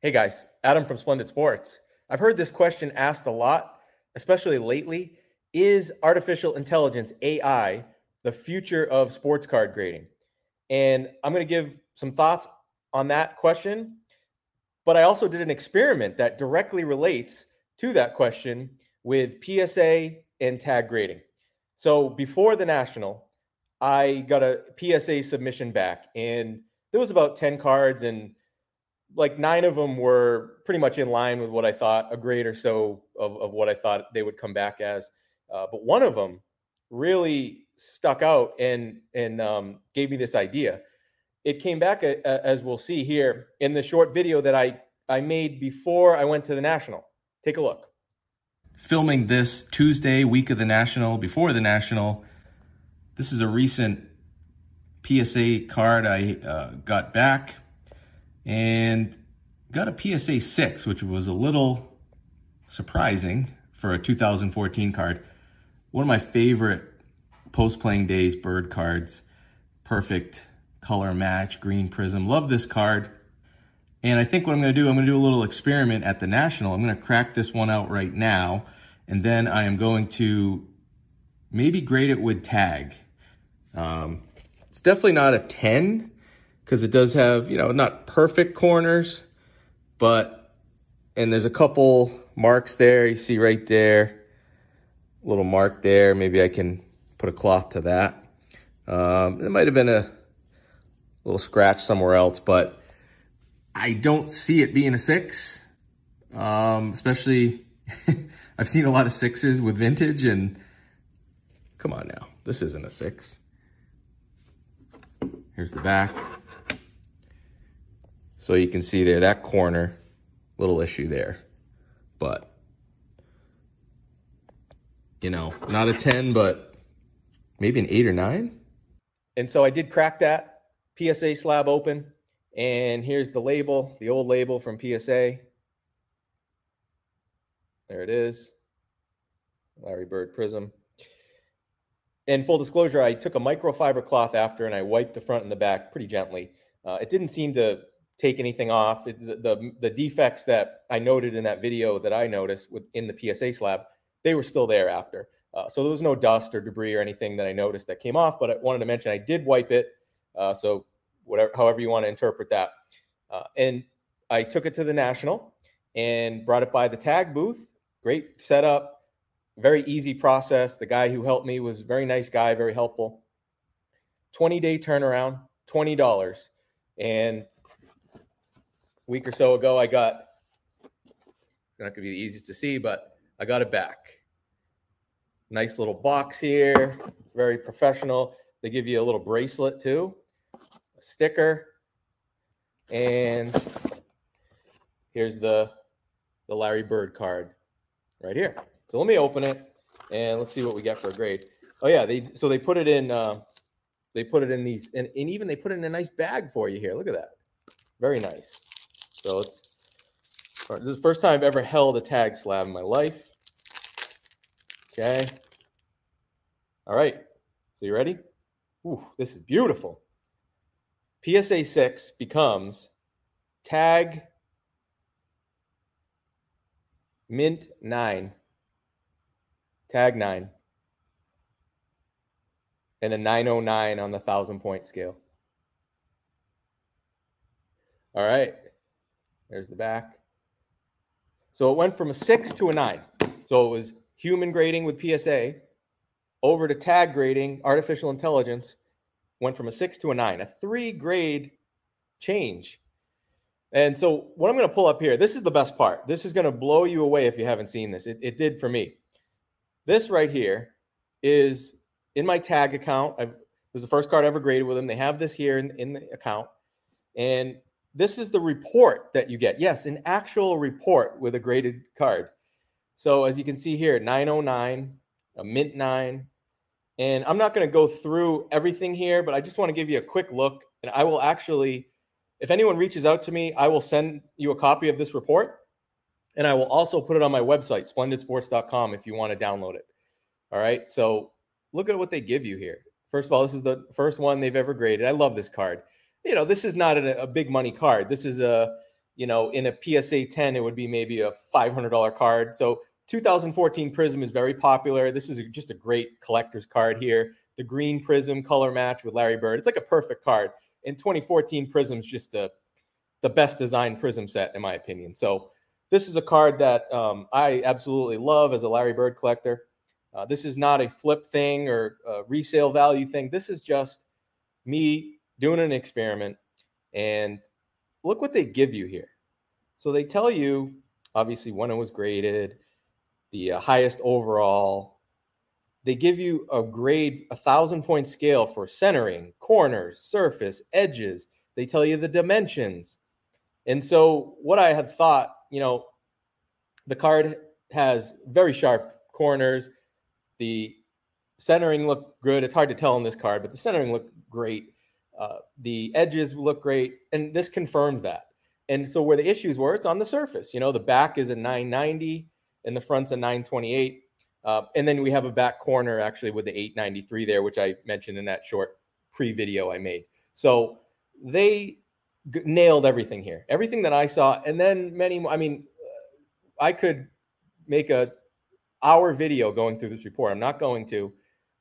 Hey guys, Adam from Splendid Sports. I've heard this question asked a lot, especially lately. Is artificial intelligence, AI, the future of sports card grading? And I'm going to give some thoughts on that question. But I also did an experiment that directly relates to that question with PSA and tag grading. So before the national, I got a PSA submission back, and there was about 10 cards, and like nine of them were pretty much in line with what I thought, a grade or so of, of what I thought they would come back as. Uh, but one of them really stuck out and and um, gave me this idea. It came back a, a, as we'll see here in the short video that I I made before I went to the national. Take a look. Filming this Tuesday, week of the national, before the national. This is a recent PSA card I uh, got back and got a PSA 6, which was a little surprising for a 2014 card. One of my favorite post-playing days bird cards. Perfect color match, green prism. Love this card. And I think what I'm going to do, I'm going to do a little experiment at the National. I'm going to crack this one out right now. And then I am going to maybe grade it with tag. Um, it's definitely not a 10 because it does have, you know, not perfect corners, but, and there's a couple marks there. You see right there, little mark there. Maybe I can put a cloth to that. Um, it might have been a little scratch somewhere else, but I don't see it being a six, um, especially I've seen a lot of sixes with vintage and come on now, this isn't a six. Here's the back. So you can see there, that corner, little issue there. But, you know, not a 10, but maybe an 8 or 9. And so I did crack that PSA slab open. And here's the label, the old label from PSA. There it is. Larry Bird Prism. And full disclosure, I took a microfiber cloth after and I wiped the front and the back pretty gently. Uh, it didn't seem to take anything off. The, the, the defects that I noted in that video that I noticed in the PSA slab, they were still there after. Uh, so there was no dust or debris or anything that I noticed that came off. But I wanted to mention I did wipe it. Uh, so whatever, however you want to interpret that. Uh, and I took it to the national and brought it by the tag booth. Great setup, very easy process. The guy who helped me was a very nice guy, very helpful. 20 day turnaround, $20. And week or so ago, I got, it's not to be the easiest to see, but I got it back. Nice little box here, very professional. They give you a little bracelet too, a sticker, and here's the the Larry Bird card right here. So let me open it and let's see what we get for a grade. Oh yeah, they so they put it in uh, they put it in these and, and even they put it in a nice bag for you here. Look at that. Very nice. So it's this is the first time I've ever held a tag slab in my life. Okay. All right. So you ready? Ooh, this is beautiful. PSA 6 becomes tag mint 9. Tag 9. And a 909 on the 1,000 point scale. All right. There's the back. So it went from a six to a nine. So it was human grading with PSA over to tag grading, artificial intelligence, went from a six to a nine, a three grade change. And so what I'm going to pull up here, this is the best part. This is going to blow you away if you haven't seen this. It, it did for me. This right here is in my tag account. I've, this is the first card I ever graded with them. They have this here in, in the account. And this is the report that you get. Yes, an actual report with a graded card. So as you can see here, 909, a mint 9. And I'm not going to go through everything here, but I just want to give you a quick look. And I will actually, if anyone reaches out to me, I will send you a copy of this report. And I will also put it on my website, splendidsports.com, if you want to download it. All right. So look at what they give you here. First of all, this is the first one they've ever graded. I love this card you know, this is not a, a big money card. This is a, you know, in a PSA 10, it would be maybe a $500 card. So 2014 Prism is very popular. This is a, just a great collector's card here. The green Prism color match with Larry Bird. It's like a perfect card. In 2014, Prism's just a, the best designed Prism set, in my opinion. So this is a card that um, I absolutely love as a Larry Bird collector. Uh, this is not a flip thing or resale value thing. This is just me doing an experiment. And look what they give you here. So they tell you, obviously, when it was graded, the uh, highest overall. They give you a grade, a thousand point scale for centering, corners, surface, edges. They tell you the dimensions. And so, what I had thought, you know, the card has very sharp corners. The centering looked good. It's hard to tell on this card, but the centering looked great. Uh, the edges look great, and this confirms that. And so, where the issues were, it's on the surface. You know, the back is a 990 and the front's a 928. Uh, and then we have a back corner actually with the 893 there, which I mentioned in that short pre video I made. So they g- nailed everything here, everything that I saw. And then many. I mean, uh, I could make a hour video going through this report. I'm not going to,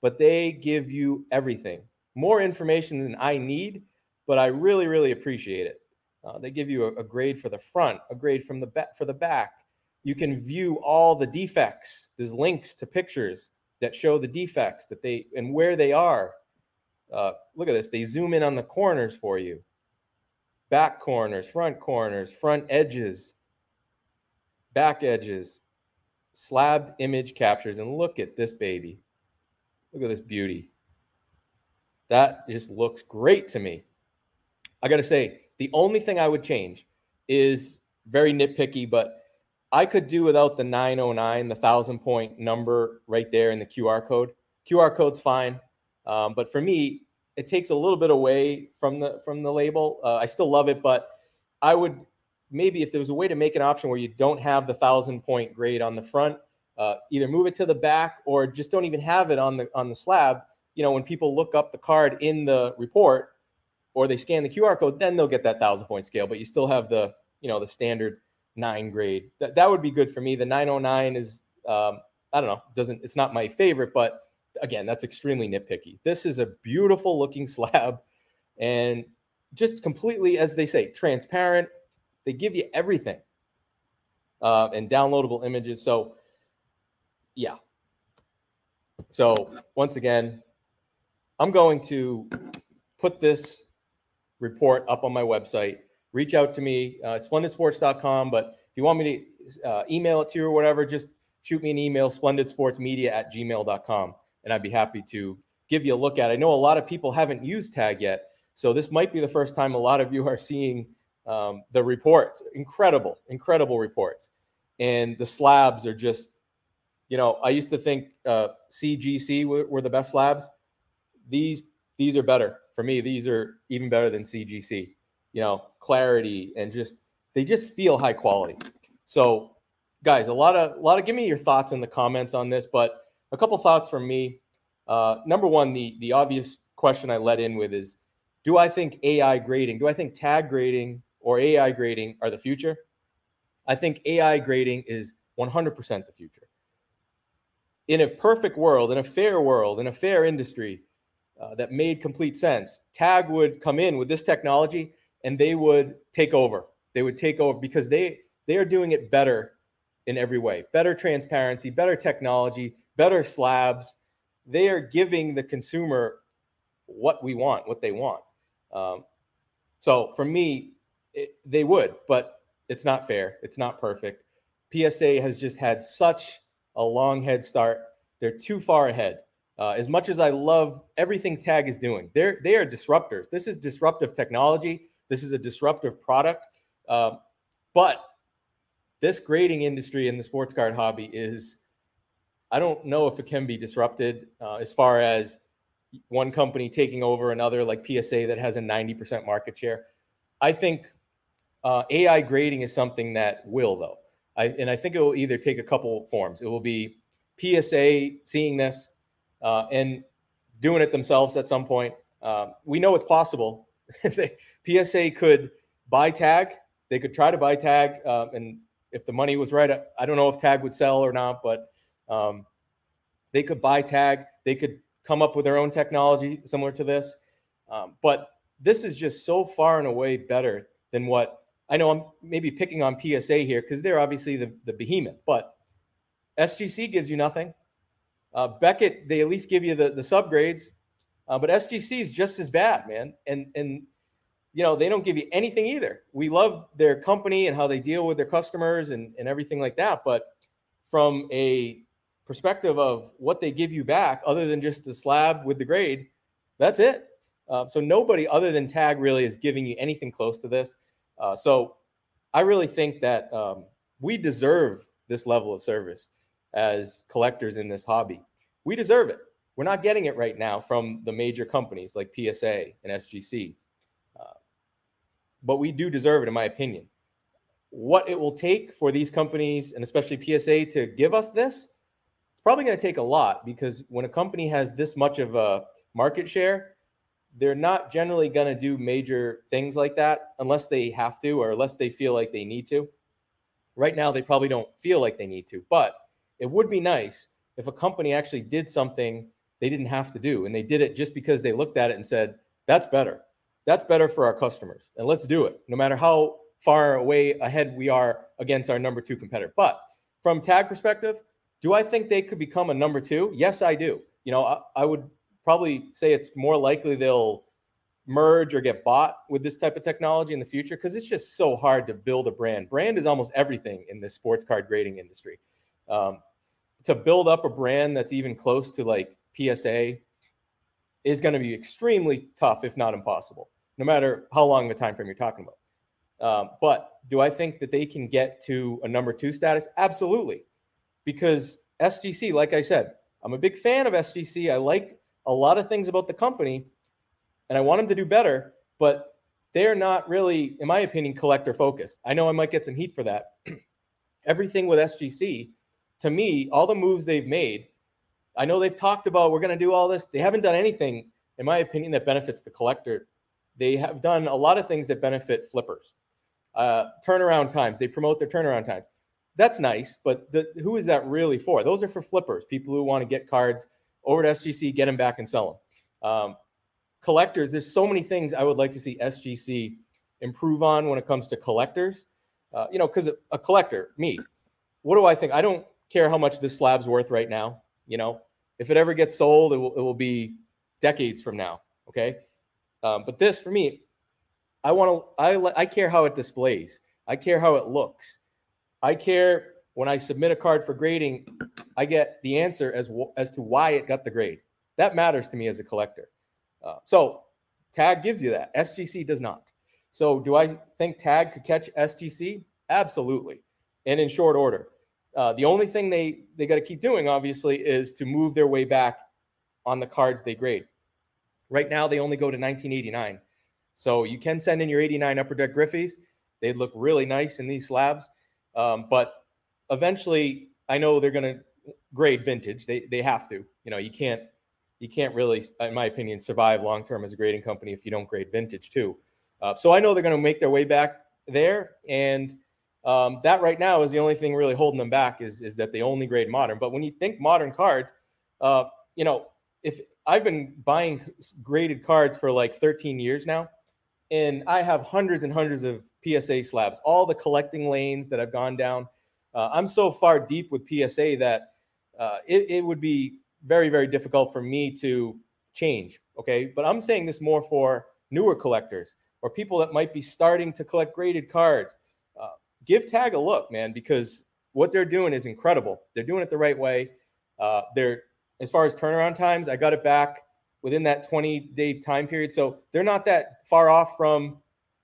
but they give you everything, more information than I need, but I really, really appreciate it. Uh, they give you a, a, grade for the front, a grade from the back for the back, you can view all the defects. There's links to pictures that show the defects that they and where they are. Uh, look at this. They zoom in on the corners for you. Back corners, front corners, front edges, back edges, slabbed image captures. And look at this baby. Look at this beauty. That just looks great to me. I got to say, the only thing I would change is very nitpicky, but I could do without the 909, the thousand point number right there in the QR code. QR code's fine, um, but for me, it takes a little bit away from the from the label. Uh, I still love it, but I would maybe if there was a way to make an option where you don't have the thousand point grade on the front, uh, either move it to the back or just don't even have it on the on the slab. You know, when people look up the card in the report or they scan the QR code, then they'll get that thousand point scale. But you still have the you know the standard nine grade. That that would be good for me. The 909 is um, I don't know, doesn't it's not my favorite, but again, that's extremely nitpicky. This is a beautiful looking slab and just completely, as they say, transparent. They give you everything uh, and downloadable images. So, yeah. So, once again, I'm going to put this report up on my website reach out to me uh, at splendidsports.com. But if you want me to uh, email it to you or whatever, just shoot me an email, splendidsportsmedia at gmail.com. And I'd be happy to give you a look at it. I know a lot of people haven't used TAG yet. So this might be the first time a lot of you are seeing um, the reports. Incredible, incredible reports. And the slabs are just, you know, I used to think uh, CGC were, were the best slabs. These these are better for me. These are even better than CGC you know, clarity and just they just feel high quality. So, guys, a lot of a lot of give me your thoughts in the comments on this, but a couple thoughts from me. Uh, number one, the the obvious question I let in with is, do I think AI grading, do I think tag grading or AI grading are the future? I think AI grading is 100% the future. In a perfect world, in a fair world, in a fair industry uh, that made complete sense, tag would come in with this technology and they would take over. They would take over because they they are doing it better in every way. Better transparency, better technology, better slabs. They are giving the consumer what we want, what they want. Um, so for me, it, they would, but it's not fair. It's not perfect. PSA has just had such a long head start. They're too far ahead. Uh, as much as I love everything Tag is doing, they're they are disruptors. This is disruptive technology. This is a disruptive product. Um, but this grading industry in the sports card hobby is, I don't know if it can be disrupted uh, as far as one company taking over another, like PSA that has a 90% market share. I think uh, AI grading is something that will, though. I, and I think it will either take a couple forms. It will be PSA seeing this uh, and doing it themselves at some point. Um, we know it's possible PSA could buy tag. they could try to buy Tag, uh, and if the money was right, I, I, don't know if Tag would sell or not, but um, they could buy Tag. They could come up with their own technology similar to this. Um, but this is just so far and away better than what I know. I'm maybe picking on PSA here because they're obviously the, the behemoth, but SGC gives you nothing. Uh, Beckett, they at least give you the, the subgrades, uh, but SGC is just as bad, man. And and you know they don't give you anything either. We love their company and how they deal with their customers and and everything like that, but from a perspective of what they give you back, other than just the slab with the grade, that's it. Uh, so nobody other than Tag really is giving you anything close to this. Uh, so I really think that um, we deserve this level of service as collectors in this hobby. We deserve it. We're not getting it right now from the major companies like PSA and SGC. Uh, but we do deserve it, in my opinion. What it will take for these companies and especially PSA to give us this, it's probably going to take a lot because when a company has this much of a market share, they're not generally going to do major things like that unless they have to or unless they feel like they need to. Right now, they probably don't feel like they need to, but it would be nice if a company actually did something they didn't have to do and they did it just because they looked at it and said, that's better. That's better for our customers. And let's do it, no matter how far away ahead we are against our number two competitor. But from tag perspective, do I think they could become a number two? Yes, I do. You know, I, I would probably say it's more likely they'll merge or get bought with this type of technology in the future because it's just so hard to build a brand. Brand is almost everything in the sports card grading industry. Um, to build up a brand that's even close to like PSA is going to be extremely tough, if not impossible, no matter how long the time frame you're talking about. Um, but do I think that they can get to a number two status? Absolutely, because SGC, like I said, I'm a big fan of SGC. I like a lot of things about the company, and I want them to do better. But they're not really, in my opinion, collector focused. I know I might get some heat for that. Everything with SGC to me, all the moves they've made, I know they've talked about we're going to do all this. They haven't done anything, in my opinion, that benefits the collector. They have done a lot of things that benefit flippers. Uh, turnaround times, they promote their turnaround times. That's nice, but the, who is that really for? Those are for flippers, people who want to get cards over to SGC, get them back and sell them. Um, collectors, there's so many things I would like to see SGC improve on when it comes to collectors. Uh, you know, because a, a collector, me, what do I think? I don't care how much this slab's worth right now. You know, if it ever gets sold, it will, it will be decades from now. Okay. Um, but this for me, I want to, I, I care how it displays. I care how it looks. I care when I submit a card for grading, I get the answer as, as to why it got the grade. That matters to me as a collector. Uh, so tag gives you that. SGC does not. So do I think tag could catch SGC? Absolutely. And in short order. Uh, the only thing they they got to keep doing, obviously, is to move their way back on the cards they grade. Right now, they only go to 1989. So you can send in your 89 upper deck Griffeys. They'd look really nice in these slabs. Um, but eventually, I know they're going to grade vintage. They they have to. You know, you can't you can't really, in my opinion, survive long term as a grading company if you don't grade vintage too. Uh, so I know they're going to make their way back there, and um, that right now is the only thing really holding them back is, is that they only grade modern. But when you think modern cards, uh, you know, if I've been buying graded cards for like 13 years now, and I have hundreds and hundreds of PSA slabs, all the collecting lanes that I've gone down. Uh, I'm so far deep with PSA that uh, it, it would be very, very difficult for me to change. Okay. But I'm saying this more for newer collectors or people that might be starting to collect graded cards give Tag a look, man, because what they're doing is incredible. They're doing it the right way. Uh, they're as far as turnaround times, I got it back within that 20 day time period. So they're not that far off from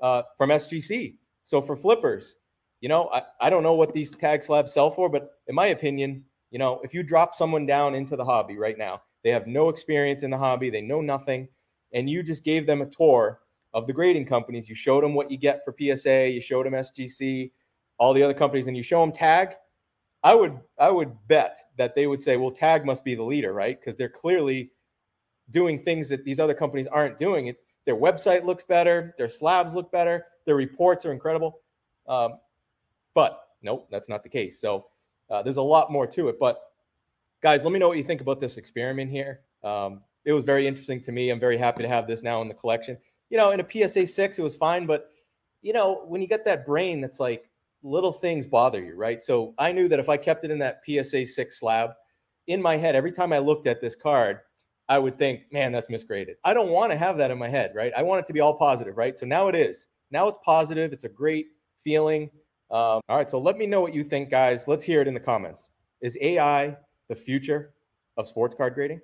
uh, from SGC. So for flippers, you know, I, I don't know what these tag slabs sell for, but in my opinion, you know, if you drop someone down into the hobby right now, they have no experience in the hobby, they know nothing, and you just gave them a tour of the grading companies. You showed them what you get for PSA, you showed them SGC, all the other companies and you show them tag, I would I would bet that they would say, well, tag must be the leader, right? Because they're clearly doing things that these other companies aren't doing. It their website looks better, their slabs look better, their reports are incredible. Um, but nope, that's not the case. So uh, there's a lot more to it. But guys, let me know what you think about this experiment here. Um, it was very interesting to me. I'm very happy to have this now in the collection. You know, in a PSA six, it was fine, but you know, when you get that brain that's like little things bother you, right? So I knew that if I kept it in that PSA six slab, in my head, every time I looked at this card, I would think, man, that's misgraded. I don't want to have that in my head, right? I want it to be all positive, right? So now it is. Now it's positive. It's a great feeling. Um, all right. So let me know what you think, guys. Let's hear it in the comments. Is AI the future of sports card grading?